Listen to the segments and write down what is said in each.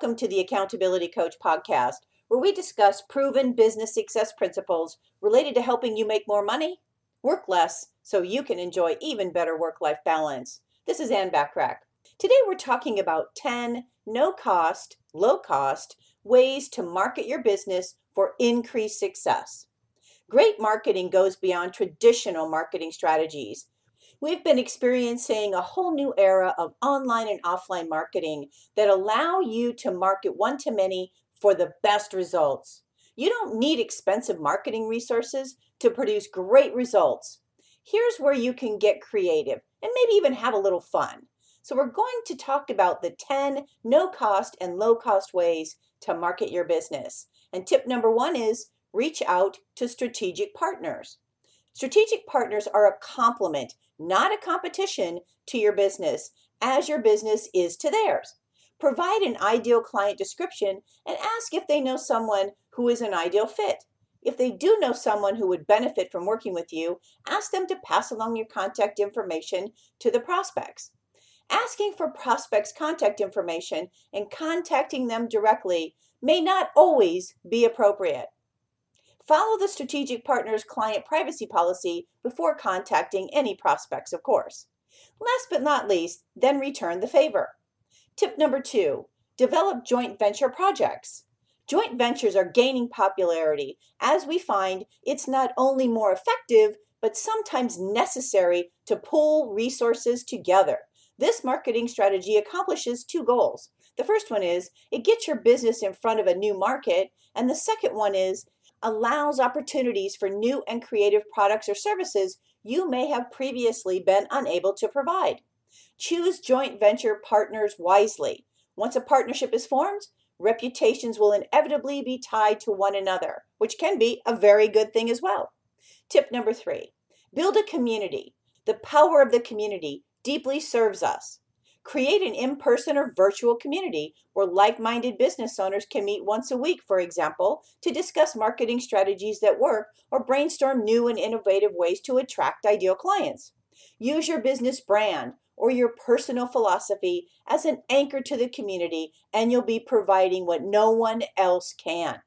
Welcome to the Accountability Coach podcast, where we discuss proven business success principles related to helping you make more money, work less, so you can enjoy even better work life balance. This is Ann Bachrach. Today we're talking about 10 no cost, low cost ways to market your business for increased success. Great marketing goes beyond traditional marketing strategies we've been experiencing a whole new era of online and offline marketing that allow you to market one to many for the best results. You don't need expensive marketing resources to produce great results. Here's where you can get creative and maybe even have a little fun. So, we're going to talk about the 10 no cost and low cost ways to market your business. And tip number one is reach out to strategic partners. Strategic partners are a complement, not a competition to your business, as your business is to theirs. Provide an ideal client description and ask if they know someone who is an ideal fit. If they do know someone who would benefit from working with you, ask them to pass along your contact information to the prospects. Asking for prospects' contact information and contacting them directly may not always be appropriate. Follow the strategic partner's client privacy policy before contacting any prospects, of course. Last but not least, then return the favor. Tip number two develop joint venture projects. Joint ventures are gaining popularity as we find it's not only more effective, but sometimes necessary to pull resources together. This marketing strategy accomplishes two goals. The first one is it gets your business in front of a new market, and the second one is allows opportunities for new and creative products or services you may have previously been unable to provide. Choose joint venture partners wisely. Once a partnership is formed, reputations will inevitably be tied to one another, which can be a very good thing as well. Tip number three build a community. The power of the community deeply serves us. Create an in person or virtual community where like minded business owners can meet once a week, for example, to discuss marketing strategies that work or brainstorm new and innovative ways to attract ideal clients. Use your business brand or your personal philosophy as an anchor to the community, and you'll be providing what no one else can.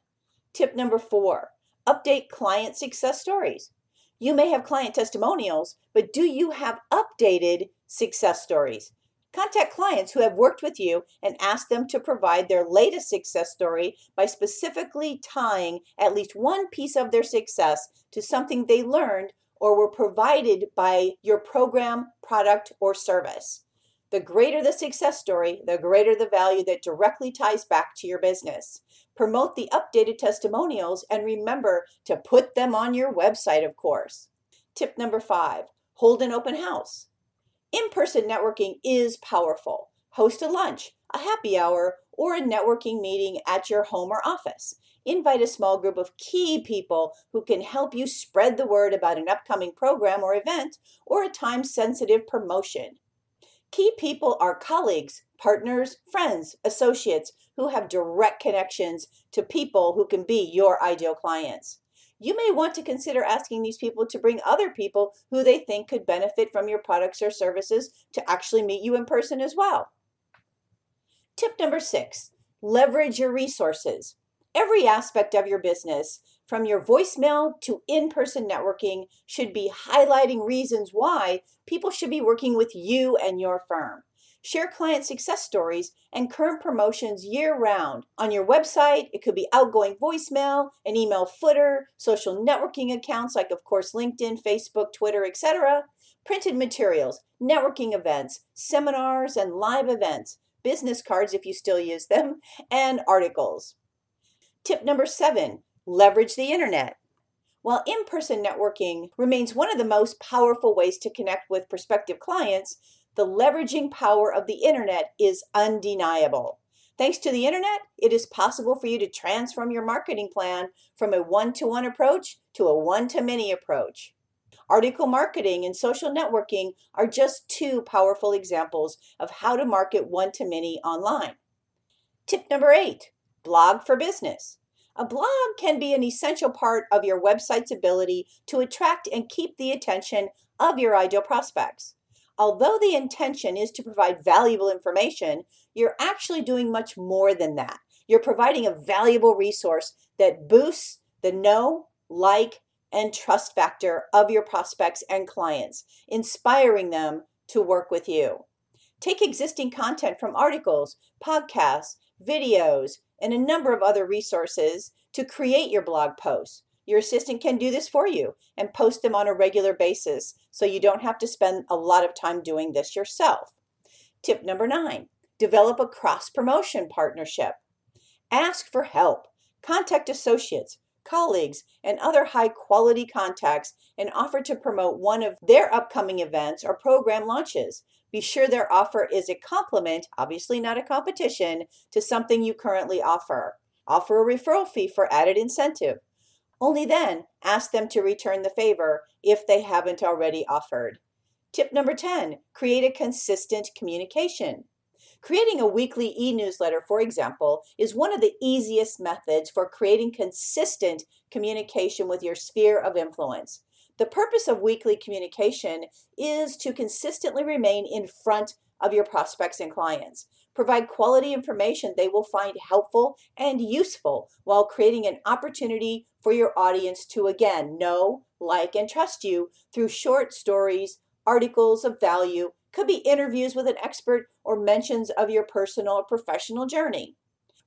Tip number four update client success stories. You may have client testimonials, but do you have updated success stories? Contact clients who have worked with you and ask them to provide their latest success story by specifically tying at least one piece of their success to something they learned or were provided by your program, product, or service. The greater the success story, the greater the value that directly ties back to your business. Promote the updated testimonials and remember to put them on your website, of course. Tip number five hold an open house. In person networking is powerful. Host a lunch, a happy hour, or a networking meeting at your home or office. Invite a small group of key people who can help you spread the word about an upcoming program or event or a time sensitive promotion. Key people are colleagues, partners, friends, associates who have direct connections to people who can be your ideal clients you may want to consider asking these people to bring other people who they think could benefit from your products or services to actually meet you in person as well. Tip number six leverage your resources. Every aspect of your business, from your voicemail to in person networking, should be highlighting reasons why people should be working with you and your firm. Share client success stories and current promotions year round. On your website, it could be outgoing voicemail, an email footer, social networking accounts like, of course, LinkedIn, Facebook, Twitter, etc., printed materials, networking events, seminars and live events, business cards if you still use them, and articles. Tip number seven leverage the internet. While in person networking remains one of the most powerful ways to connect with prospective clients, the leveraging power of the internet is undeniable. Thanks to the internet, it is possible for you to transform your marketing plan from a one to one approach to a one to many approach. Article marketing and social networking are just two powerful examples of how to market one to many online. Tip number eight blog for business. A blog can be an essential part of your website's ability to attract and keep the attention of your ideal prospects. Although the intention is to provide valuable information, you're actually doing much more than that. You're providing a valuable resource that boosts the know, like, and trust factor of your prospects and clients, inspiring them to work with you. Take existing content from articles, podcasts, videos, and a number of other resources to create your blog posts. Your assistant can do this for you and post them on a regular basis so you don't have to spend a lot of time doing this yourself. Tip number nine develop a cross promotion partnership. Ask for help. Contact associates, colleagues, and other high quality contacts and offer to promote one of their upcoming events or program launches. Be sure their offer is a complement, obviously not a competition, to something you currently offer. Offer a referral fee for added incentive. Only then ask them to return the favor if they haven't already offered. Tip number 10 create a consistent communication. Creating a weekly e newsletter, for example, is one of the easiest methods for creating consistent communication with your sphere of influence. The purpose of weekly communication is to consistently remain in front of your prospects and clients. Provide quality information they will find helpful and useful while creating an opportunity for your audience to again know, like, and trust you through short stories, articles of value, could be interviews with an expert, or mentions of your personal or professional journey.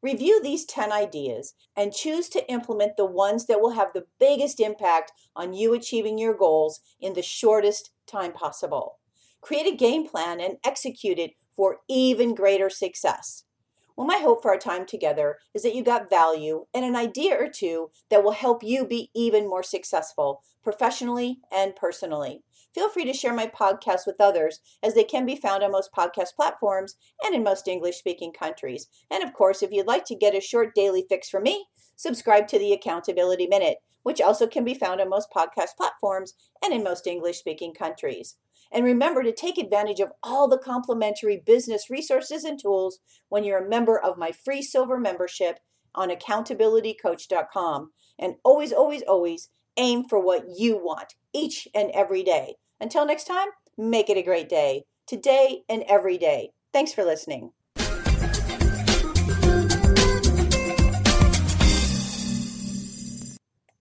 Review these 10 ideas and choose to implement the ones that will have the biggest impact on you achieving your goals in the shortest time possible. Create a game plan and execute it for even greater success. Well, my hope for our time together is that you got value and an idea or two that will help you be even more successful professionally and personally. Feel free to share my podcast with others as they can be found on most podcast platforms and in most English speaking countries. And of course, if you'd like to get a short daily fix from me, subscribe to the Accountability Minute, which also can be found on most podcast platforms and in most English speaking countries. And remember to take advantage of all the complimentary business resources and tools when you're a member of my free silver membership on accountabilitycoach.com. And always, always, always aim for what you want each and every day. Until next time, make it a great day, today and every day. Thanks for listening.